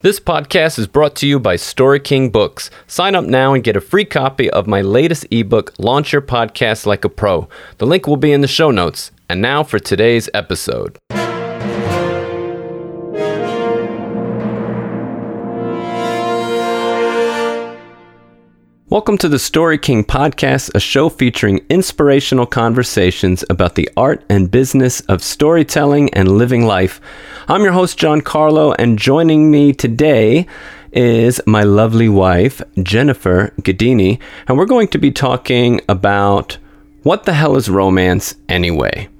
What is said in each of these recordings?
This podcast is brought to you by Story King Books. Sign up now and get a free copy of my latest ebook, Launch Your Podcast Like a Pro. The link will be in the show notes. And now for today's episode. Welcome to the Story King Podcast, a show featuring inspirational conversations about the art and business of storytelling and living life. I'm your host, Giancarlo, and joining me today is my lovely wife, Jennifer Ghedini, and we're going to be talking about what the hell is romance anyway?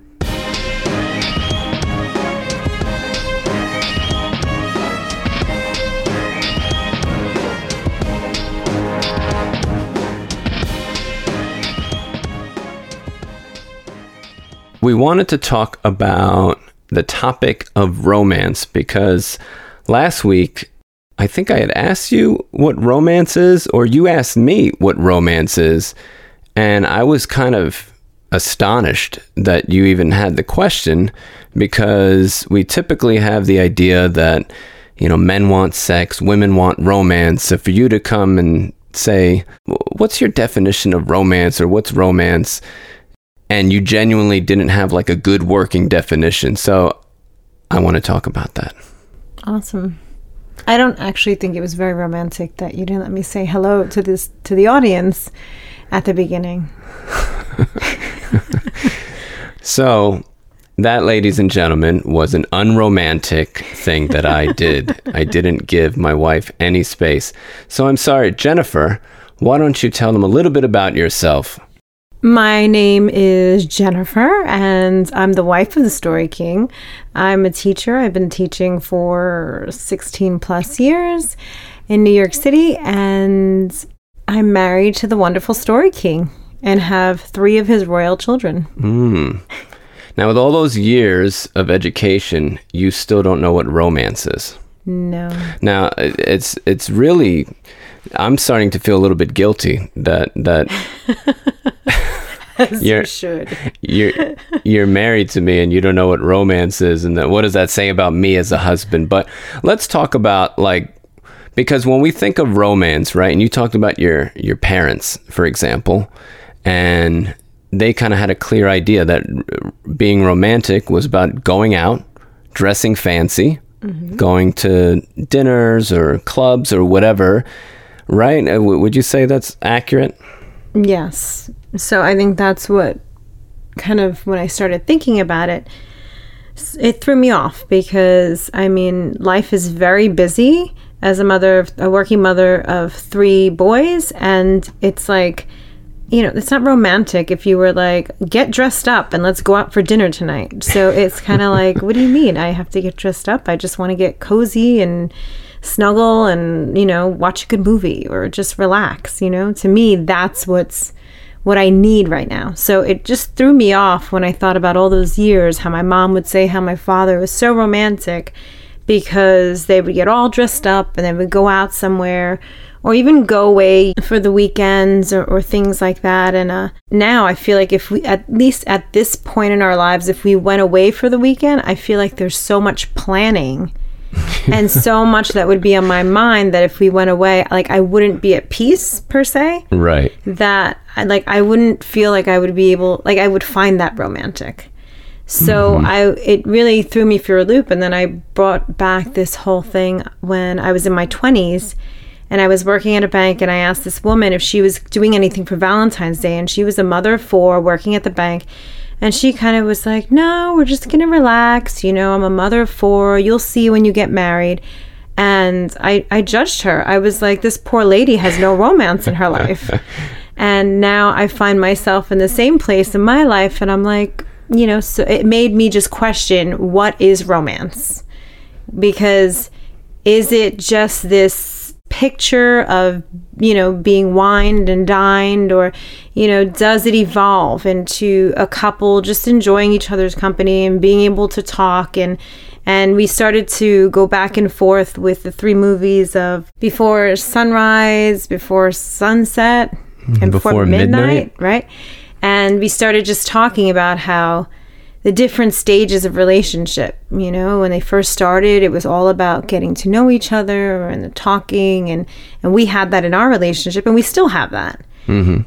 We wanted to talk about the topic of romance because last week I think I had asked you what romance is, or you asked me what romance is, and I was kind of astonished that you even had the question because we typically have the idea that you know men want sex, women want romance. So for you to come and say, "What's your definition of romance?" or "What's romance?" And you genuinely didn't have like a good working definition. So I want to talk about that. Awesome. I don't actually think it was very romantic that you didn't let me say hello to this to the audience at the beginning. so that, ladies and gentlemen, was an unromantic thing that I did. I didn't give my wife any space. So I'm sorry, Jennifer, why don't you tell them a little bit about yourself? My name is Jennifer, and I'm the wife of the Story King. I'm a teacher. I've been teaching for 16 plus years in New York City, and I'm married to the wonderful Story King and have three of his royal children. Mm. Now, with all those years of education, you still don't know what romance is. No. Now, it's it's really I'm starting to feel a little bit guilty that that you're, you should. you're you're married to me and you don't know what romance is and that, what does that say about me as a husband? But let's talk about like because when we think of romance, right? And you talked about your your parents, for example, and they kind of had a clear idea that being romantic was about going out, dressing fancy, mm-hmm. going to dinners or clubs or whatever, right? Uh, would you say that's accurate? Yes. So I think that's what kind of when I started thinking about it, it threw me off because I mean, life is very busy as a mother, a working mother of three boys, and it's like, you know, it's not romantic if you were like, get dressed up and let's go out for dinner tonight. So it's kind of like, what do you mean? I have to get dressed up? I just want to get cozy and snuggle and, you know, watch a good movie or just relax, you know? To me, that's what's what I need right now. So it just threw me off when I thought about all those years how my mom would say how my father was so romantic because they would get all dressed up and they would go out somewhere or even go away for the weekends or, or things like that. And uh, now I feel like if we, at least at this point in our lives, if we went away for the weekend, I feel like there's so much planning and so much that would be on my mind that if we went away, like I wouldn't be at peace per se. Right. That like I wouldn't feel like I would be able like I would find that romantic. So mm-hmm. I it really threw me for a loop and then I brought back this whole thing when I was in my 20s and I was working at a bank and I asked this woman if she was doing anything for Valentine's Day and she was a mother of four working at the bank and she kind of was like, No, we're just going to relax. You know, I'm a mother of four. You'll see when you get married. And I, I judged her. I was like, This poor lady has no romance in her life. and now I find myself in the same place in my life. And I'm like, you know, so it made me just question what is romance? Because is it just this picture of you know being wined and dined or you know does it evolve into a couple just enjoying each other's company and being able to talk? And and we started to go back and forth with the three movies of before sunrise before sunset mm-hmm. and before, before midnight, midnight? right? And we started just talking about how the different stages of relationship. You know, when they first started, it was all about getting to know each other and the talking, and and we had that in our relationship, and we still have that.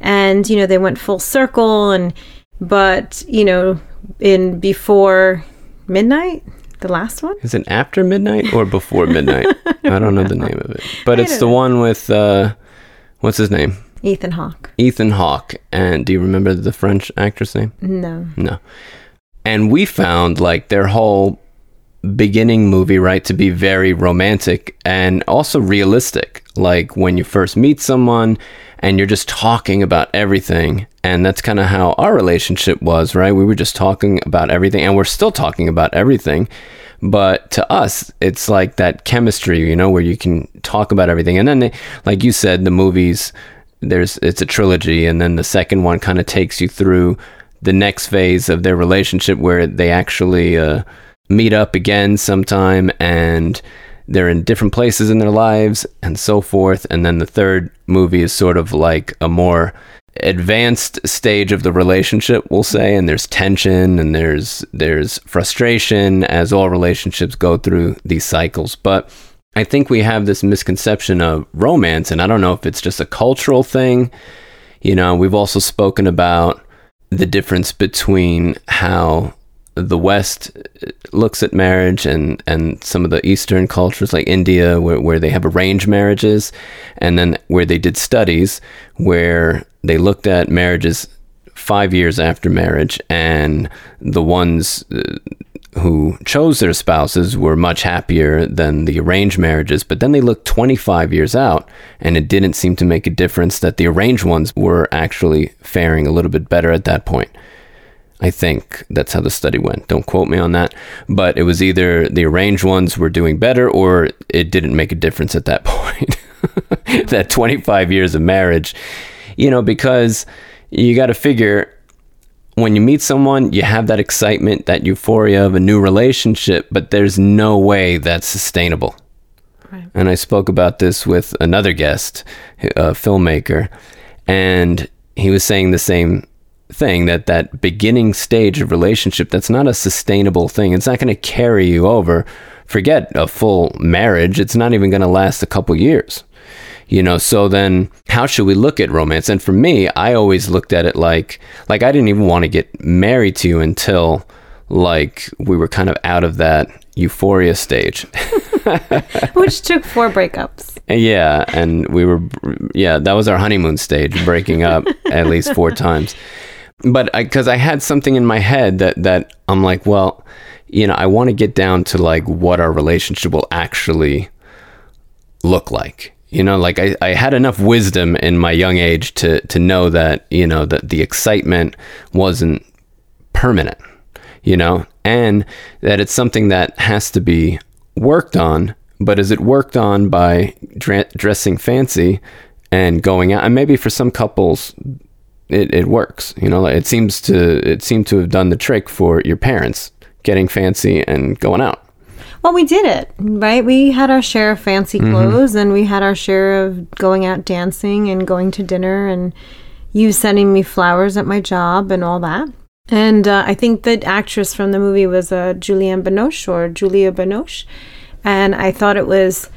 And you know, they went full circle, and but you know, in before midnight, the last one. Is it after midnight or before midnight? I don't know the name of it, but it's the know. one with uh, what's his name? Ethan Hawke. Ethan Hawke. And do you remember the French actress name? No. No. And we found like their whole beginning movie, right, to be very romantic and also realistic. Like when you first meet someone and you're just talking about everything. And that's kind of how our relationship was, right? We were just talking about everything and we're still talking about everything. But to us, it's like that chemistry, you know, where you can talk about everything. And then, they, like you said, the movies, there's it's a trilogy, and then the second one kind of takes you through the next phase of their relationship where they actually uh, meet up again sometime and they're in different places in their lives and so forth. And then the third movie is sort of like a more advanced stage of the relationship we'll say. And there's tension and there's there's frustration as all relationships go through these cycles. But i think we have this misconception of romance. And i don't know if it's just a cultural thing. You know we've also spoken about the difference between how the West looks at marriage and, and some of the Eastern cultures like India, where, where they have arranged marriages, and then where they did studies where they looked at marriages five years after marriage, and the ones uh, who chose their spouses were much happier than the arranged marriages. But then they looked 25 years out, and it didn't seem to make a difference that the arranged ones were actually faring a little bit better at that point. I think that's how the study went. Don't quote me on that. But it was either the arranged ones were doing better or it didn't make a difference at that point. that 25 years of marriage, you know, because you got to figure when you meet someone, you have that excitement, that euphoria of a new relationship, but there's no way that's sustainable. Right. And I spoke about this with another guest, a filmmaker, and he was saying the same thing that that beginning stage of relationship that's not a sustainable thing it's not going to carry you over forget a full marriage it's not even going to last a couple years you know so then how should we look at romance? And for me i always looked at it like like i didn't even want to get married to you until like we were kind of out of that euphoria stage. Which took four breakups. yeah and we were yeah that was our honeymoon stage breaking up at least four times. But I because I, had something in my head that that i'm like well you know i want to get down to like what our relationship will actually look like you know like I, I had enough wisdom in my young age to to know that you know that the excitement wasn't permanent you know and that it's something that has to be worked on. But is it worked on by dre- dressing fancy and going out? And maybe for some couples it, it works you know? It seems to it seemed to have done the trick for your parents getting fancy and going out Well, we did it, right? We had our share of fancy clothes and we had our share of going out dancing and going to dinner and you sending me flowers at my job and all that. And uh, I think the actress from the movie was uh, Julianne Binoche or Julia Binoche. And I thought it was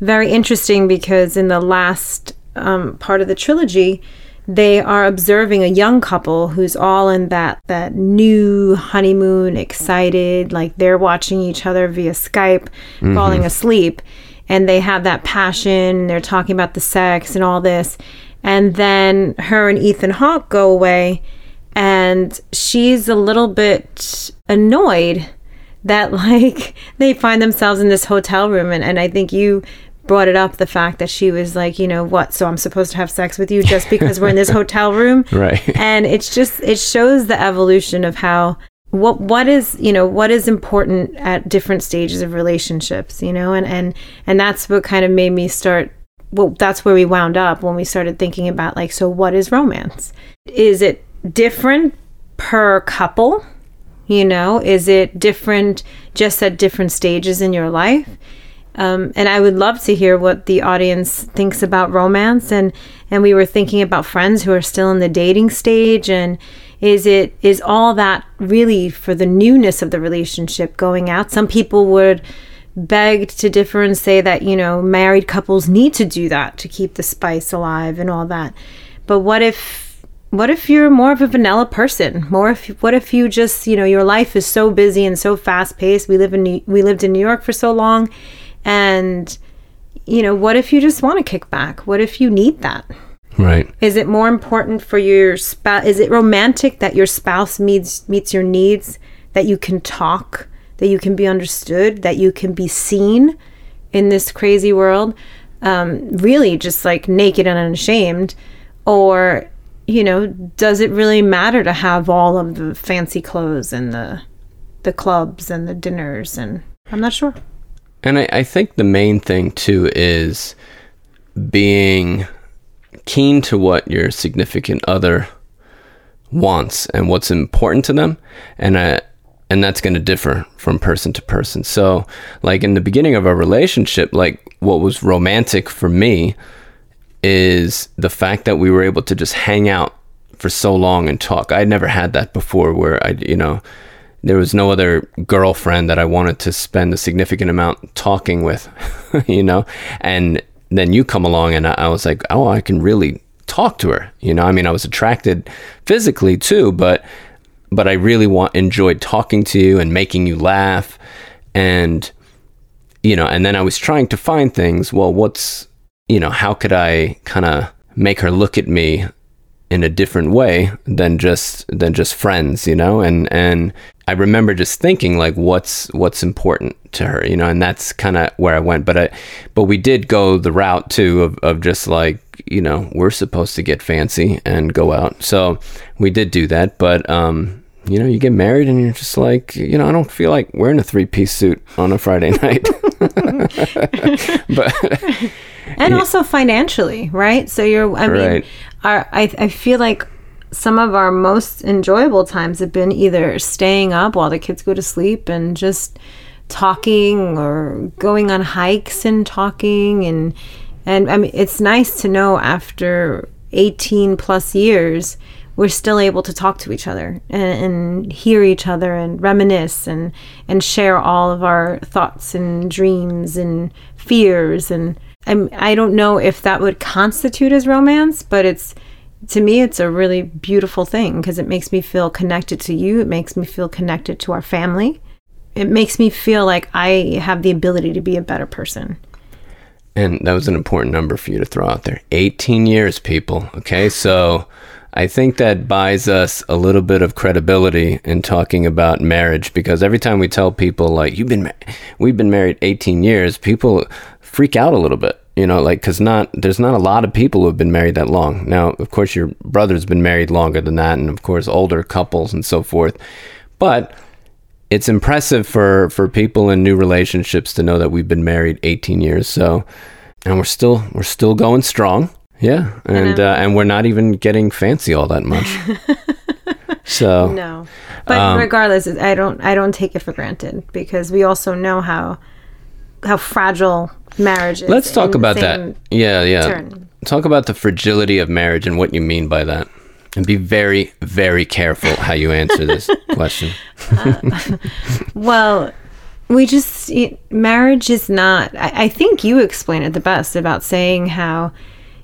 very interesting because in the last um, part of the trilogy, they are observing a young couple who's all in that that new honeymoon excited like they're watching each other via skype mm-hmm. falling asleep and they have that passion they're talking about the sex and all this. And then her and ethan hawke go away and she's a little bit annoyed that like they find themselves in this hotel room. And, and i think you brought it up the fact that she was like you know what so i'm supposed to have sex with you just because we're in this hotel room? Right. And it's just it shows the evolution of how what what is you know what is important at different stages of relationships you know? And and and that's what kind of made me start well that's where we wound up when we started thinking about like so what is romance? Is it different per couple? You know is it different just at different stages in your life um, and I would love to hear what the audience thinks about romance. And and we were thinking about friends who are still in the dating stage, and Is it is all that really for the newness of the relationship going out? Some people would beg to differ and say that, you know, married couples need to do that to keep the spice alive and all that. But what if what if you're more of a vanilla person? More if what if you just, you know, your life is so busy and so fast paced. We live in we lived in New York for so long and you know, what if you just want to kick back? What if you need that? Right. Is it more important for your spouse? Is it romantic that your spouse meets meets your needs? That you can talk, that you can be understood, that you can be seen in this crazy world, um, really just like naked and unashamed, or you know, does it really matter to have all of the fancy clothes and the the clubs and the dinners? And I'm not sure. And I, I think the main thing too is being keen to what your significant other wants and what's important to them and uh, and that's going to differ from person to person. So like in the beginning of our relationship like what was romantic for me is the fact that we were able to just hang out for so long and talk. I'd never had that before where i you know there was no other girlfriend that i wanted to spend a significant amount talking with you know and then you come along and I, I was like, oh, I can really talk to her. You know, I mean, I was attracted physically too, but but I really want enjoyed talking to you and making you laugh, and you know, and then I was trying to find things. Well, what's you know, how could I kind of make her look at me in a different way than just than just friends, you know? And and I remember just thinking like what's what's important to her, you know, and that's kind of where I went. But I but we did go the route too of of just like, you know, we're supposed to get fancy and go out. So we did do that, but um you know, you get married and you're just like, you know, I don't feel like wearing a three piece suit on a Friday night. but and also financially, right? So you're, I mean, right. our, I, I feel like some of our most enjoyable times have been either staying up while the kids go to sleep and just talking or going on hikes and talking and and I mean it's nice to know after 18 plus years we're still able to talk to each other and, and, hear each other and reminisce and and share all of our thoughts and dreams and fears and I'm, I don't know if that would constitute as romance, but it's to me it's a really beautiful thing because it makes me feel connected to you. It makes me feel connected to our family. It makes me feel like I have the ability to be a better person. And that was an important number for you to throw out there. 18 years, people. Okay, so I think that buys us a little bit of credibility in talking about marriage because every time we tell people like you've been ma- we've been married 18 years, people freak out a little bit, you know, like because not there's not a lot of people who have been married that long. Now, of course, your brother's been married longer than that, and of course, older couples and so forth. But it's impressive for for people in new relationships to know that we've been married 18 years. So, and we're still we're still going strong. Yeah, and uh, and we're not even getting fancy all that much. so no, but um, regardless, I don't I don't take it for granted because we also know how how fragile marriage is. Let's talk about that. Yeah, yeah. Turn. Talk about the fragility of marriage and what you mean by that. And be very, very careful how you answer this question. uh, well, we just, it, marriage is not, I, I think you explain it the best about saying how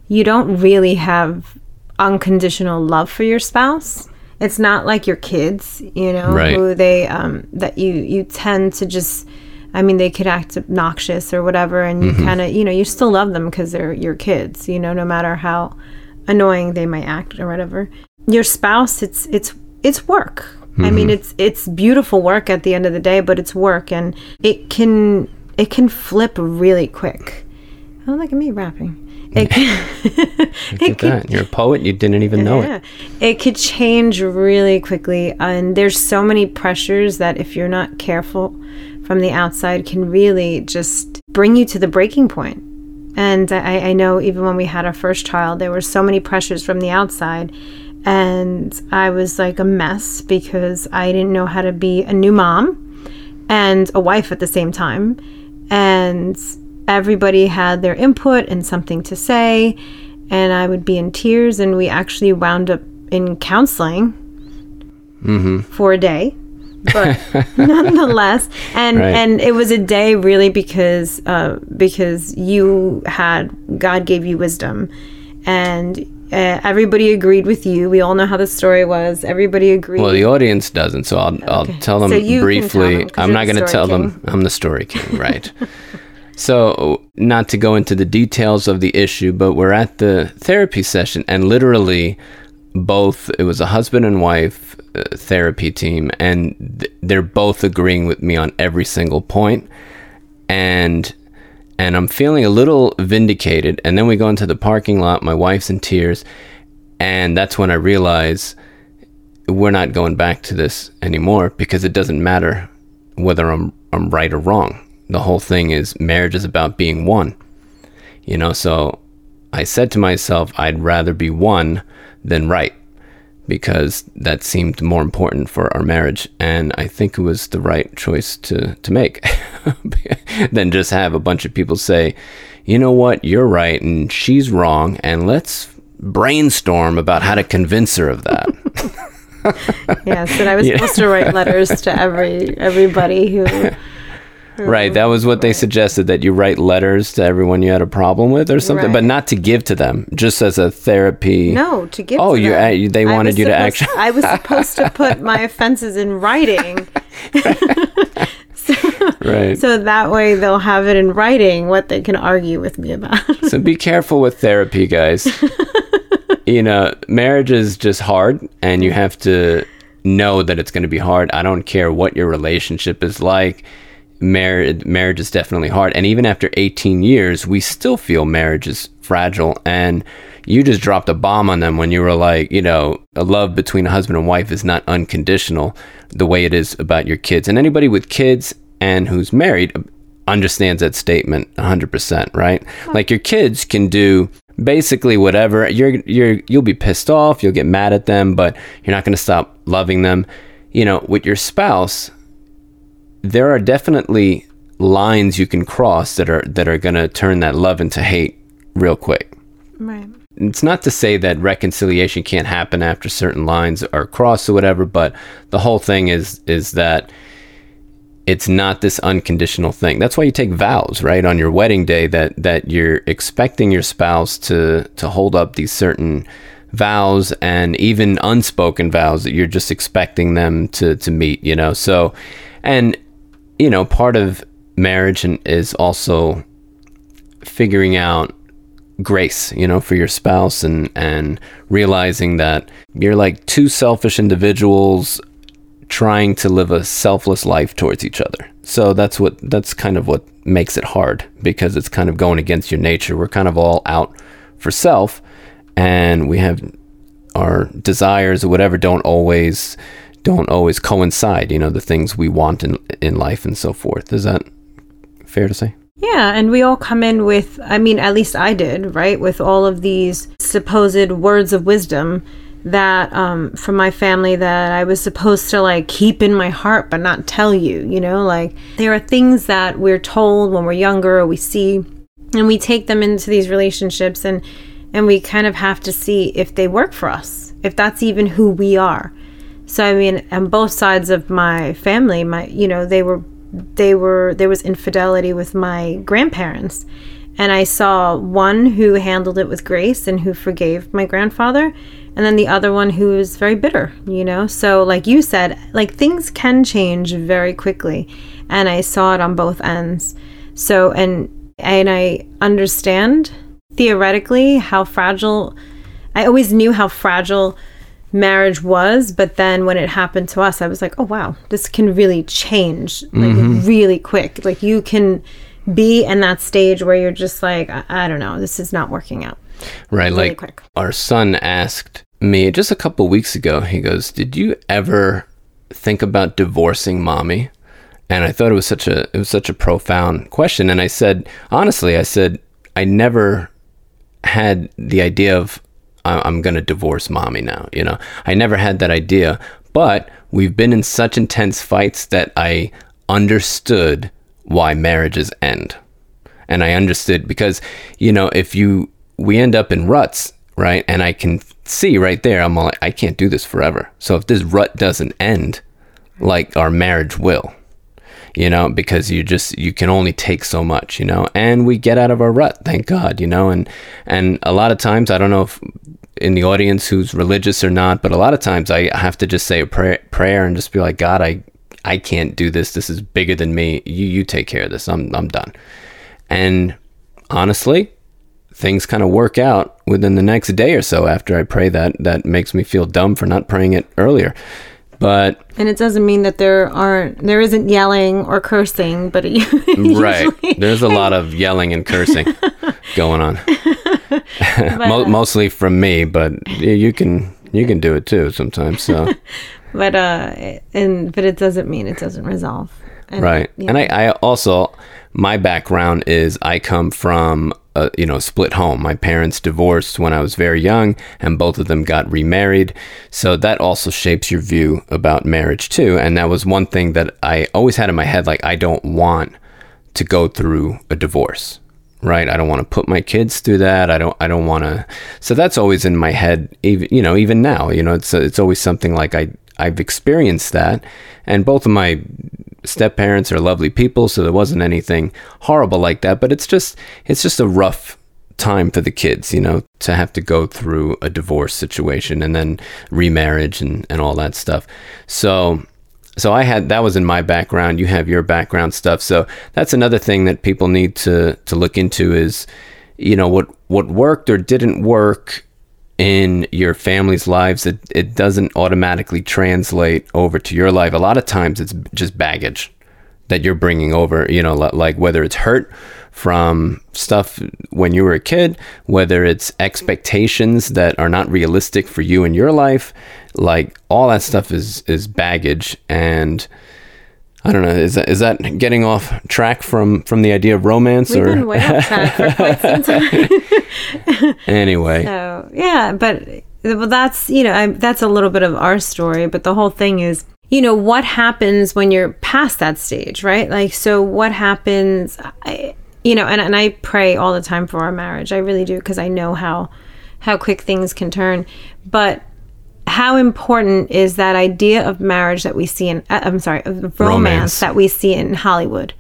you don't really have unconditional love for your spouse. It's not like your kids, you know, right. who they, um, that you, you tend to just, I mean, they could act obnoxious or whatever, and you mm-hmm. kind of, you know, you still love them because they're your kids, you know, no matter how annoying they might act or whatever. Your spouse, it's it's it's work. Mm-hmm. I mean, mm-hmm. it's it's beautiful work at the end of the day, but it's work, and it can it can flip really quick. Oh, look at me rapping. It can, it could, You're a poet. You didn't even know yeah. it. It could change really quickly, and there's so many pressures that if you're not careful from the outside can really just bring you to the breaking point. And I, I know even when we had our first child, there were so many pressures from the outside. And I was like a mess because I didn't know how to be a new mom and a wife at the same time. And everybody had their input and something to say. And I would be in tears. And we actually wound up in counseling mm-hmm. for a day. But nonetheless, and Right. and it was a day really because uh, because you had God gave you wisdom, and uh, everybody agreed with you. We all know how the story was. Everybody agreed. Well, the audience doesn't, so I'll I'll tell them So can tell briefly. I'm not going to tell them. I'm the story king, right? so, not to go into the details of the issue, but we're at the therapy session, and literally, both it was a husband and wife uh, therapy team, and th- they're both agreeing with me on every single point, and and I'm feeling a little vindicated. And then we go into the parking lot. My wife's in tears, and that's when I realize we're not going back to this anymore because it doesn't matter whether I'm I'm right or wrong. The whole thing is marriage is about being one. You know, so I said to myself I'd rather be one than right because that seemed more important for our marriage and I think it was the right choice to to make than just have a bunch of people say, "You know what? You're right and she's wrong and let's brainstorm about how to convince her of that." yes, and I was Yeah. supposed to write letters to every everybody who. Right, that was what they suggested that you write letters to everyone you had a problem with or something, but not to give to them, just as a therapy. No, to give. Oh, to you- them. uh, you- they wanted you to actually- I was supposed to put my offenses in writing, Right. so that way they'll have it in writing what they can argue with me about. So be careful with therapy, guys. you know, marriage is just hard, and you have to know that it's going to be hard. I don't care what your relationship is like. Marriage, marriage is definitely hard, and even after 18 years, we still feel marriage is fragile. And you just dropped a bomb on them when you were like, you know, a love between a husband and wife is not unconditional the way it is about your kids. And anybody with kids and who's married understands that statement 100%, right? Like your kids can do basically whatever. You're you're you'll be pissed off, you'll get mad at them, but you're not going to stop loving them. You know, with your spouse, there are definitely lines you can cross that are that are going to turn that love into hate real quick right. it's not to say that reconciliation can't happen after certain lines are crossed or whatever, but the whole thing is is that it's not this unconditional thing. That's why you take vows, right, on your wedding day that that you're expecting your spouse to to hold up these certain vows and even unspoken vows that you're just expecting them to to meet, you know. So and you know, part of marriage and is also figuring out grace, you know, for your spouse and and realizing that you're like two selfish individuals trying to live a selfless life towards each other. So that's what that's kind of what makes it hard because it's kind of going against your nature. We're kind of all out for self and we have our desires or whatever don't always don't always coincide, you know, the things we want in in life and so forth. Is that fair to say? Yeah, and we all come in with, I mean, at least I did, right? With all of these supposed words of wisdom that um, from my family that I was supposed to like keep in my heart but not tell you, you know? Like there are things that we're told when we're younger or we see and we take them into these relationships and and we kind of have to see if they work for us, if that's even who we are. So I mean, on both sides of my family, my you know, they were they were there was infidelity with my grandparents. And I saw one who handled it with grace and who forgave my grandfather, and then the other one who was very bitter, you know? So like you said, like things can change very quickly, and I saw it on both ends. So and and I understand theoretically how fragile I always knew how fragile marriage was, but then when it happened to us, I was like, oh wow, this can really change like mm-hmm. really quick. Like you can be in that stage where you're just like, I, I don't know, this is not working out. Right. Really like quick. our son asked me just a couple weeks ago, he goes, Did you ever think about divorcing mommy? And I thought it was such a it was such a profound question. And I said, honestly, I said, I never had the idea of "I- I'm going to divorce mommy now. You know, I never had that idea. But we've been in such intense fights that I understood why marriages end. And I understood because, you know, if you, we end up in ruts right? And I can see right there, I'm like, I can't do this forever. So if this rut doesn't end, like our marriage will, you know, because you just you can only take so much, you know, and we get out of our rut, thank God, you know, and and a lot of times I don't know if in the audience who's religious or not, but a lot of times I have to just say a prayer, prayer and just be like, God, I I can't do this. This is bigger than me. You you take care of this. I'm I'm done. And honestly, things kind of work out within the next day or so after I pray that. That makes me feel dumb for not praying it earlier. But and it doesn't mean that there aren't there isn't yelling or cursing, but it, right, there's a lot of yelling and cursing going on. Mo- uh, mostly from me, but you can you can do it too sometimes. So, but uh, and but it doesn't mean it doesn't resolve. And, right, yeah. and I, I also my background is I come from a you know split home. My parents divorced when I was very young, and both of them got remarried. So that also shapes your view about marriage too. And that was one thing that I always had in my head, like I don't want to go through a divorce right i don't want to put my kids through that i don't i don't want to so that's always in my head even you know even now you know it's it's always something like i i've experienced that and both of my step parents are lovely people, so there wasn't anything horrible like that. But it's just it's just a rough time for the kids, you know, to have to go through a divorce situation and then remarriage and, and all that stuff. So so I had that was in my background. You have your background stuff. So that's another thing that people need to to look into is, you know, what what worked or didn't work in your family's lives, it, it doesn't automatically translate over to your life. A lot of times it's just baggage that you're bringing over, you know, like whether it's hurt from stuff when you were a kid, whether it's expectations that are not realistic for you in your life, like all that stuff is is baggage and I don't know. Is that is that getting off track from from the idea of romance We've or? Been way off track for quite some time. anyway. So yeah, but well, that's you know I, that's a little bit of our story, but the whole thing is you know what happens when you're past that stage, right? Like so, what happens? I, you know, and and I pray all the time for our marriage. I really do because I know how how quick things can turn, but how important is that idea of marriage that we see in uh, I'm sorry, of romance, romance, that we see in Hollywood.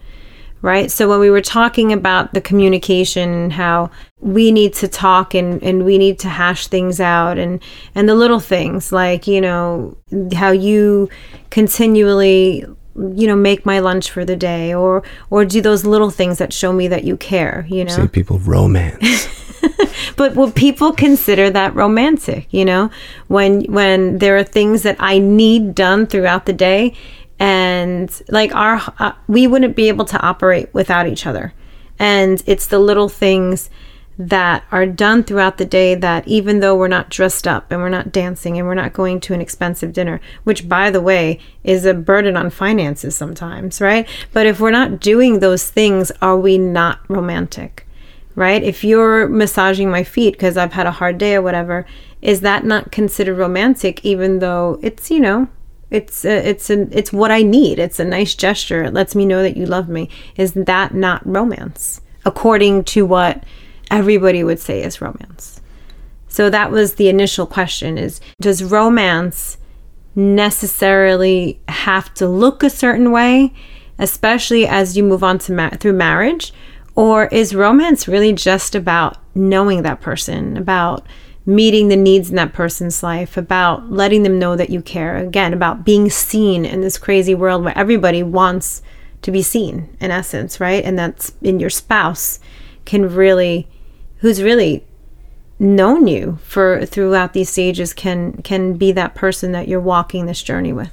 Right? So when we were talking about the communication and how we need to talk and, and we need to hash things out and and the little things like, you know, how you continually you know make my lunch for the day or or do those little things that show me that you care you know? say people romance. But will people consider that romantic you know? When when there are things that i need done throughout the day and like our uh, we wouldn't be able to operate without each other and it's the little things that are done throughout the day that even though we're not dressed up and we're not dancing and we're not going to an expensive dinner, which by the way is a burden on finances sometimes, right? But if we're not doing those things, are we not romantic? right? If you're massaging my feet because I've had a hard day or whatever, is that not considered romantic even though it's, you know, it's a, it's a, it's what I need. It's a nice gesture. It lets me know that you love me. Is that not romance according to what everybody would say is romance? So that was the initial question is does romance necessarily have to look a certain way especially as you move on to ma- through marriage or is romance really just about knowing that person, about meeting the needs in that person's life, about letting them know that you care? Again, about being seen in this crazy world where everybody wants to be seen, in essence, right? And that's in your spouse can really, who's really known you for throughout these stages can can be that person that you're walking this journey with.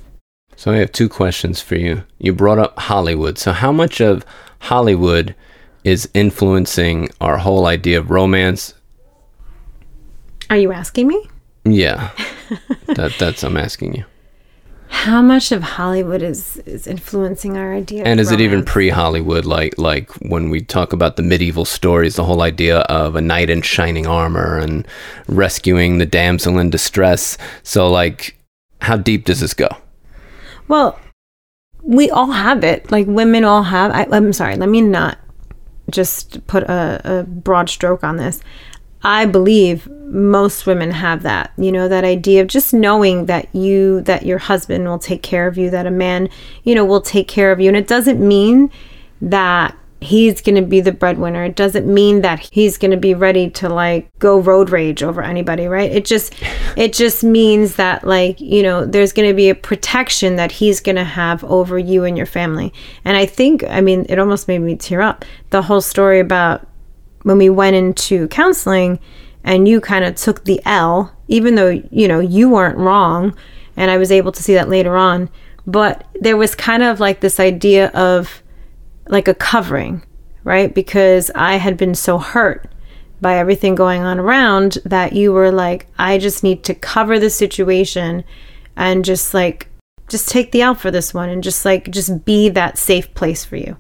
So I have two questions for you. You brought up Hollywood. So how much of Hollywood is influencing our whole idea of romance. Are you asking me? Yeah. that that's I'm asking you. How much of Hollywood is is influencing our idea? And is romance? it even pre-Hollywood like like when we talk about the medieval stories, the whole idea of a knight in shining armor and rescuing the damsel in distress. So like how deep does this go? Well, we all have it. Like women all have I, I'm sorry, let me not just put a, a broad stroke on this. I believe most women have that, you know, that idea of just knowing that you, that your husband will take care of you, that a man, you know, will take care of you. And it doesn't mean that he's going to be the breadwinner. It doesn't mean that he's going to be ready to like go road rage over anybody, right? It just it just means that like, you know, there's going to be a protection that he's going to have over you and your family. And I think I mean, it almost made me tear up. The whole story about when we went into counseling and you kind of took the L, even though, you know, you weren't wrong, and I was able to see that later on, but there was kind of like this idea of like a covering, right? Because I had been so hurt by everything going on around that you were like, I just need to cover the situation and just like, just take the L for this one and just like, just be that safe place for you.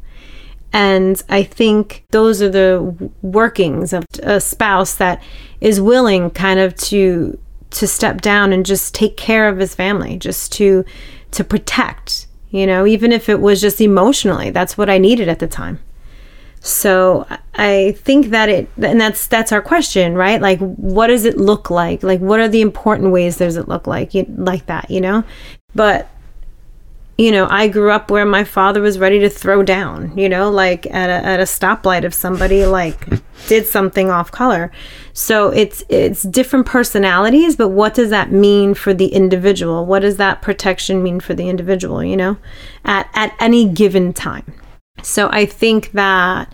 And I think those are the workings of a spouse that is willing kind of to to step down and just take care of his family, just to to protect, you know, even if it was just emotionally. That's what I needed at the time. So I think that it and that's that's our question, right? Like what does it look like? Like what are the important ways does it look like like that, you know? But you know, I grew up where my father was ready to throw down, you know, like at a, at a stoplight if somebody like did something off color. So it's it's different personalities, but what does that mean for the individual? What does that protection mean for the individual, you know, at at any given time? So I think that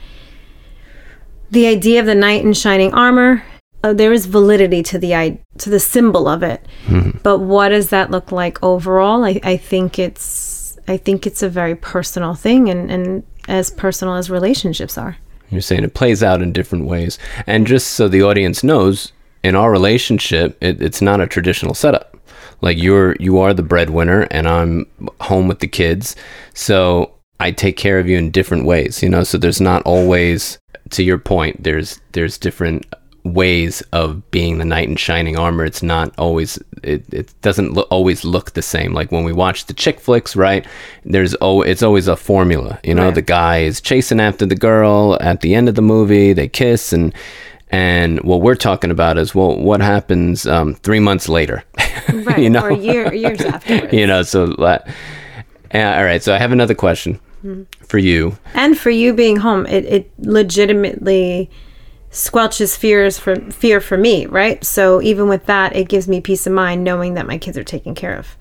the idea of the knight in shining armor uh, there is validity to the to the symbol of it, mm-hmm. but what does that look like overall? I, I think it's I think it's a very personal thing, and, and as personal as relationships are. You're saying it plays out in different ways, and just so the audience knows, in our relationship, it, it's not a traditional setup. Like you're you are the breadwinner, and I'm home with the kids, so I take care of you in different ways. You know, so there's not always to your point. There's there's different ways of being the knight in shining armor. It's not always it, it doesn't lo- always look the same. Like when we watch the chick flicks, right? There's oh it's always a formula. You know, right. the guy is chasing after the girl at the end of the movie, they kiss and and what we're talking about is well, what happens um, three months later, right? you know, or year, years afterwards. you know, so uh, all right. So I have another question mm-hmm. for you, and for you being home, it it legitimately squelches fears for fear for me, right? So even with that, it gives me peace of mind knowing that my kids are taken care of.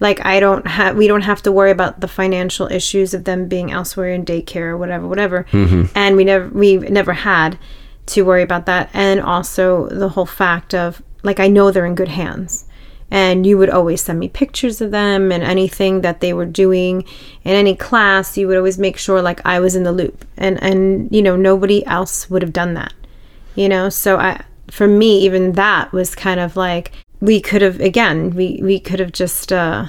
Like I don't have, we don't have to worry about the financial issues of them being elsewhere in daycare or whatever, whatever. Mm-hmm. And we never, we never had to worry about that. And also the whole fact of like I know they're in good hands. And you would always send me pictures of them and anything that they were doing in any class. You would always make sure like I was in the loop, and and you know nobody else would have done that you know? So i for me even that was kind of like we could have again we we could have just uh,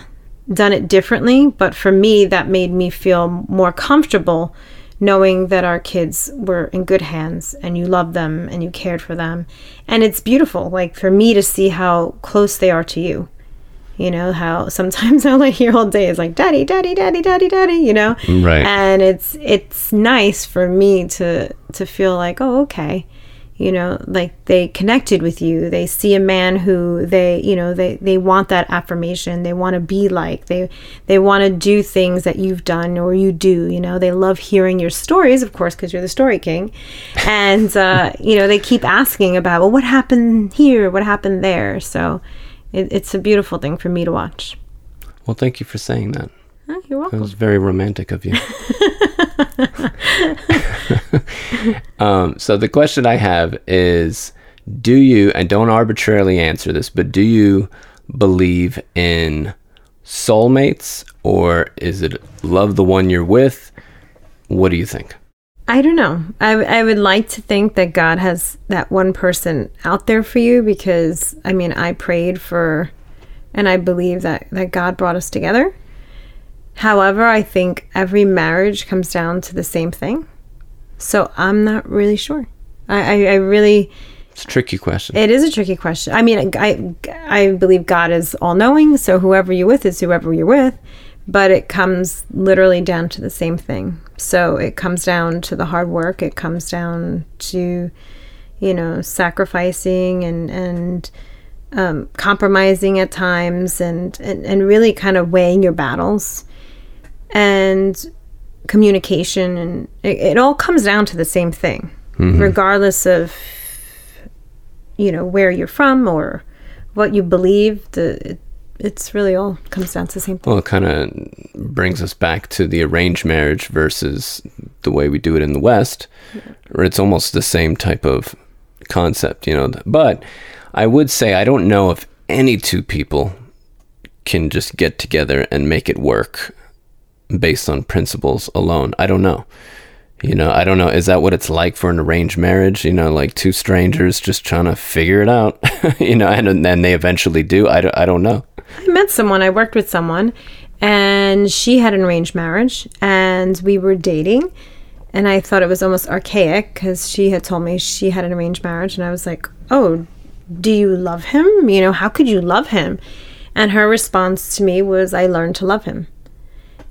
done it differently but for me that made me feel more comfortable knowing that our kids were in good hands and you loved them and you cared for them. And it's beautiful like for me to see how close they are to you you know? How sometimes all i hear all day is like daddy daddy daddy daddy daddy you know? Right. And it's it's nice for me to to feel like oh okay you know like they connected with you. They see a man who they you know they they want that affirmation. They want to be like. They they want to do things that you've done or you do you know. They love hearing your stories of course because you're the story king. And uh, you know they keep asking about well what happened here? What happened there? So it, it's a beautiful thing for me to watch. Well thank you for saying that oh, you're welcome. It was very romantic of you. um, so the question I have is do you and don't arbitrarily answer this but do you believe in soulmates or is it love the one you're with what do you think i don't know I, I would like to think that god has that one person out there for you because i mean i prayed for and i believe that that god brought us together however i think every marriage comes down to the same thing so I'm not really sure. I, I, I really. It's a tricky question. It is a tricky question. I mean, I, I believe God is all knowing, so whoever you're with is whoever you're with, but it comes literally down to the same thing. So it comes down to the hard work, it comes down to, you know, sacrificing and and um, compromising at times, and, and and really kind of weighing your battles, and communication, and it, it all comes down to the same thing, mm-hmm. regardless of you know where you're from or what you believe. The it, it's really all comes down to the same thing. Well, it kind of brings us back to the arranged marriage versus the way we do it in the West, where it's almost the same type of concept, you know. But I would say I don't know if any two people can just get together and make it work based on principles alone. I don't know. You know, I don't know. Is that what it's like for an arranged marriage? You know, like two strangers just trying to figure it out, you know, and then they eventually do. I don't, I don't know. I met someone, I worked with someone, and she had an arranged marriage, and we were dating. And I thought it was almost archaic because she had told me she had an arranged marriage. And I was like, Oh, do you love him? You know, how could you love him? And her response to me was, I learned to love him.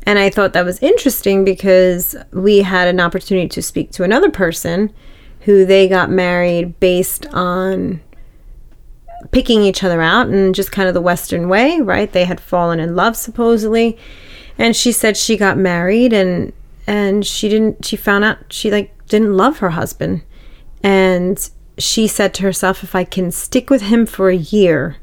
And I thought that was interesting because we had an opportunity to speak to another person who they got married based on picking each other out and just kind of the Western way, right? They had fallen in love supposedly. And she said she got married and and she didn't she found out she like didn't love her husband. And she said to herself, if I can stick with him for a year,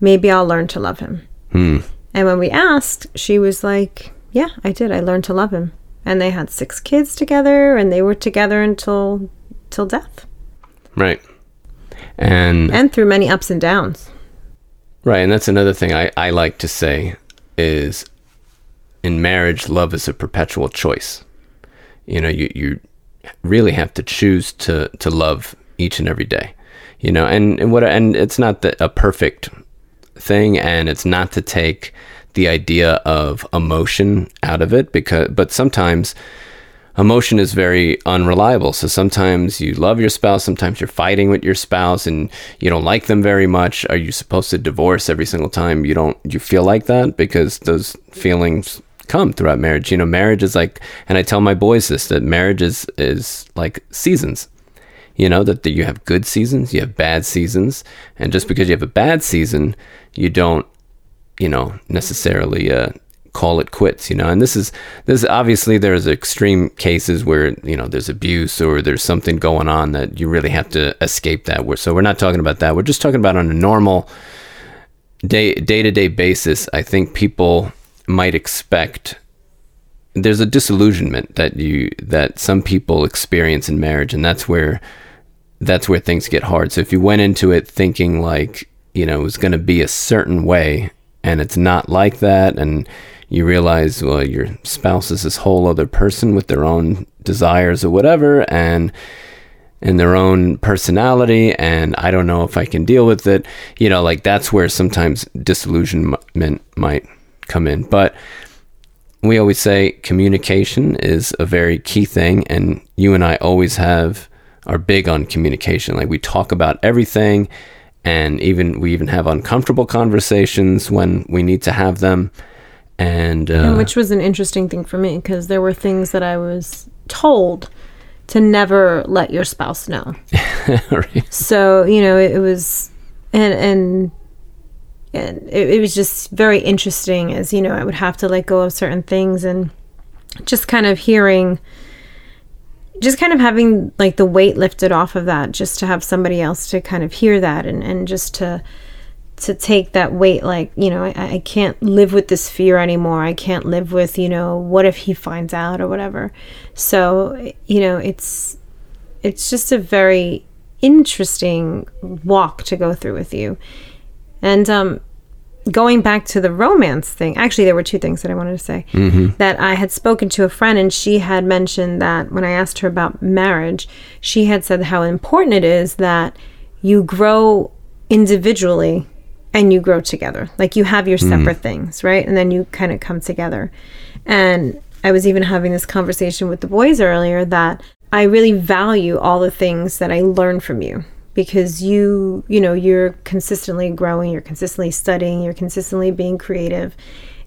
maybe I'll learn to love him. Hmm. And when we asked, she was like, Yeah, I did. I learned to love him. And they had six kids together and they were together until till death. Right. And And through many ups and downs. Right, and that's another thing I, I like to say is in marriage, love is a perpetual choice. You know, you, you really have to choose to, to love each and every day. You know, and, and what and it's not the, a perfect thing and it's not to take the idea of emotion out of it because but sometimes emotion is very unreliable. So sometimes you love your spouse, sometimes you're fighting with your spouse and you don't like them very much. Are you supposed to divorce every single time you don't you feel like that because those feelings come throughout marriage. You know, marriage is like and I tell my boys this that marriage is is like seasons. You know, that, you have good seasons, you have bad seasons, and just because you have a bad season, you don't you know necessarily uh, call it quits you know? And this is this obviously there's extreme cases where you know there's abuse or there's something going on that you really have to escape that. We're- so we're not talking about that. We're just talking about on a normal day day-to-day basis i think people might expect there's a disillusionment that you that some people experience in marriage and that's where that's where things get hard so if you went into it thinking like you know it was going to be a certain way and it's not like that and you realize well your spouse is this whole other person with their own desires or whatever and and their own personality and I don't know if I can deal with it. You know, like that's where sometimes disillusionment might come in. But we always say communication is a very key thing and you and I always have are big on communication. Like we talk about everything and even we even have uncomfortable conversations when we need to have them. And uh, Which was an interesting thing for me because there were things that I was told to never let your spouse know. So, you know, it, it was, and, and, and it, it was just very interesting as, you know, I would have to let go of certain things and just kind of hearing, just kind of having like the weight lifted off of that, just to have somebody else to kind of hear that and, and just to, to take that weight like you know I, I can't live with this fear anymore. I can't live with you know what if he finds out or whatever. So you know it's it's just a very interesting walk to go through with you. And um going back to the romance thing actually there were two things that i wanted to say mm-hmm. that i had spoken to a friend and she had mentioned that when i asked her about marriage she had said how important it is that you grow individually and you grow together. Like you have your mm-hmm. separate things, right? And then you kind of come together. And I was even having this conversation with the boys earlier that I really value all the things that I learn from you because you, you know, you're consistently growing, you're consistently studying, you're consistently being creative.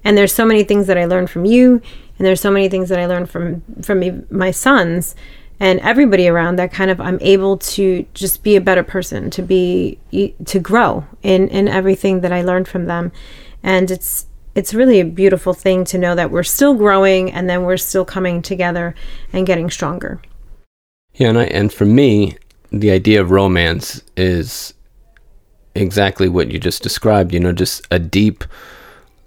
And there's so many things that I learned from you and there's so many things that I learned from from me, my sons and everybody around that kind of I'm able to just be a better person, to be to grow in in everything that I learned from them. And it's it's really a beautiful thing to know that we're still growing and then we're still coming together and getting stronger. Yeah, and I, and for me, the idea of romance is exactly what you just described, you know, just a deep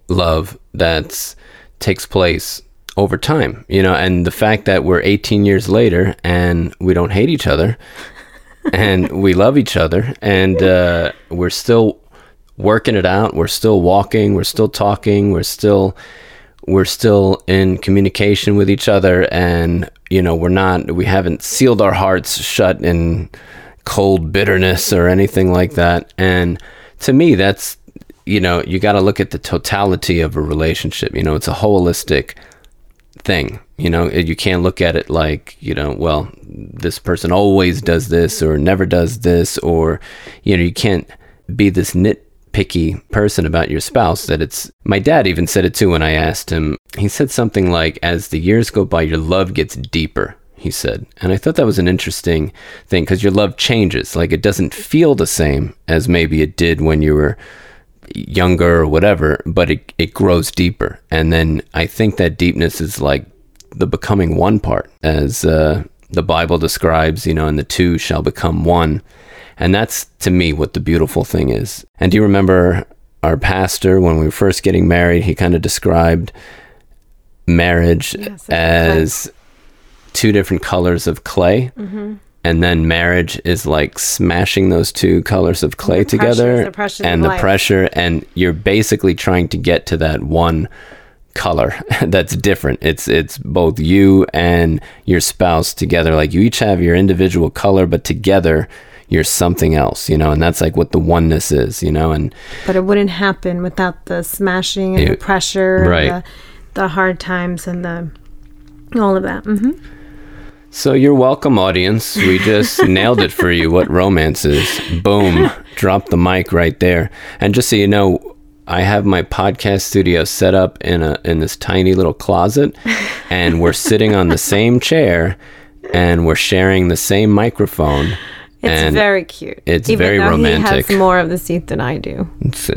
love that takes place over time, you know, and the fact that we're 18 years later and we don't hate each other and we love each other and uh, we're still working it out, we're still walking, we're still talking, we're still we're still in communication with each other and you know, we're not we haven't sealed our hearts shut in cold bitterness or anything like that. And to me that's you know, you got to look at the totality of a relationship. You know, it's a holistic thing. You know, you can't look at it like, you know, well, this person always does this or never does this, or, you know, you can't be this nitpicky person about your spouse that it's. My dad even said it too when I asked him. He said something like, as the years go by, your love gets deeper. He said, and I thought that was an interesting thing because your love changes. Like it doesn't feel the same as maybe it did when you were younger or whatever, but it, it grows deeper. And then I think that deepness is like the becoming one part, as uh, the Bible describes, you know, and the two shall become one. And that's to me what the beautiful thing is. And do you remember our pastor when we were first getting married? He kind of described marriage yes, as two different colors of clay. Mm-hmm and then marriage is like smashing those two colors of clay the together the pressure and the life. pressure and you're basically trying to get to that one color that's different it's it's both you and your spouse together like you each have your individual color but together you're something else you know and that's like what the oneness is you know and but it wouldn't happen without the smashing and it, the pressure right the, the hard times and the all of that mm-hmm. So you're welcome, audience. We just nailed it for you. What romance is? Boom! Drop the mic right there. And just so you know, I have my podcast studio set up in a in this tiny little closet, and we're sitting on the same chair, and we're sharing the same microphone. It's very cute. It's Even very romantic. He has more of the seat than I do.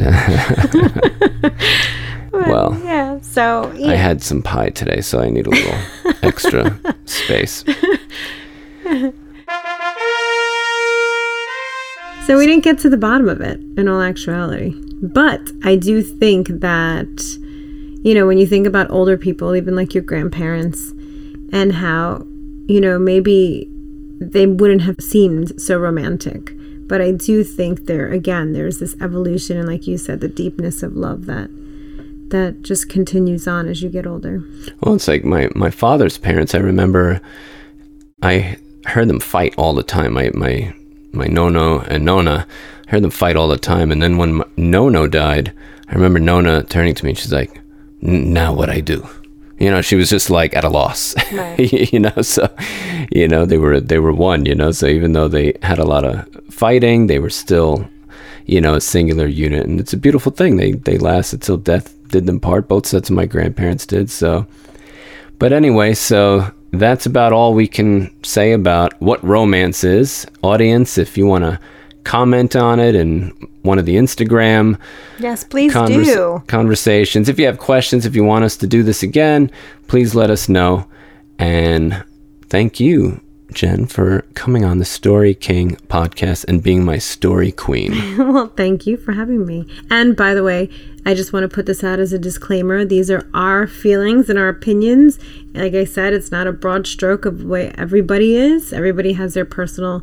well, yeah. So yeah. I had some pie today, so I need a little extra space. So we didn't get to the bottom of it in all actuality. But I do think that, you know, when you think about older people, even like your grandparents, and how, you know, maybe they wouldn't have seemed so romantic. But I do think there, again, there's this evolution and, like you said, the deepness of love that that just continues on as you get older. Well, it's like my my father's parents. I remember I heard them fight all the time. My my my nono and nona I heard them fight all the time. And then when nono died, I remember nona turning to me and she's like, "Now what I do?" You know, she was just like at a loss. Right. you know, so you know they were they were one. You know, so even though they had a lot of fighting, they were still you know a singular unit, and it's a beautiful thing. They they lasted till death did them part. Both sets of my grandparents did. So, but anyway, so that's about all we can say about what romance is. Audience, if you want to comment on it and one of the Instagram yes please converse- do conversations if you have questions if you want us to do this again please let us know and thank you Jen, for coming on the Story King podcast and being my story queen. well, thank you for having me. And by the way, I just want to put this out as a disclaimer. These are our feelings and our opinions. Like I said, it's not a broad stroke of the way everybody is. Everybody has their personal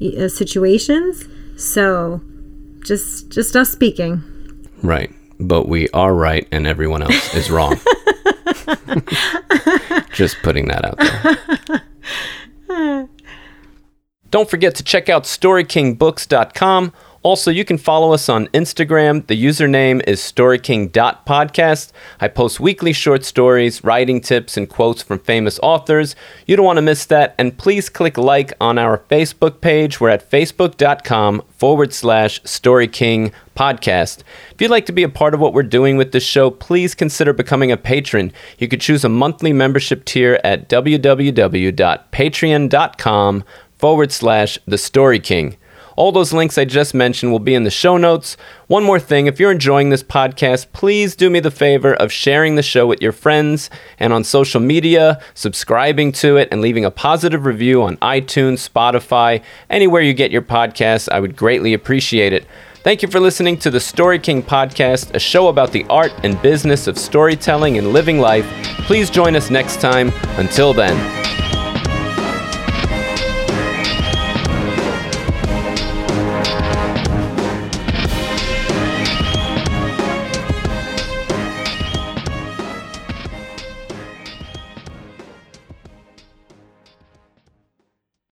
uh, situations. So, just just us speaking. Right. But we are right and everyone else is wrong. just putting that out there. Don't forget to check out StoryKingBooks.com. Also, you can follow us on Instagram. The username is storyking.podcast. I post weekly short stories, writing tips, and quotes from famous authors. You don't want to miss that. And please click like on our Facebook page. We're at facebook.com forward slash storyking podcast. If you'd like to be a part of what we're doing with this show, please consider becoming a patron. You could choose a monthly membership tier at www.patreon.com forward slash the story king. All those links I just mentioned will be in the show notes. One more thing if you're enjoying this podcast, please do me the favor of sharing the show with your friends and on social media, subscribing to it, and leaving a positive review on iTunes, Spotify, anywhere you get your podcasts. I would greatly appreciate it. Thank you for listening to the Story King podcast, a show about the art and business of storytelling and living life. Please join us next time. Until then,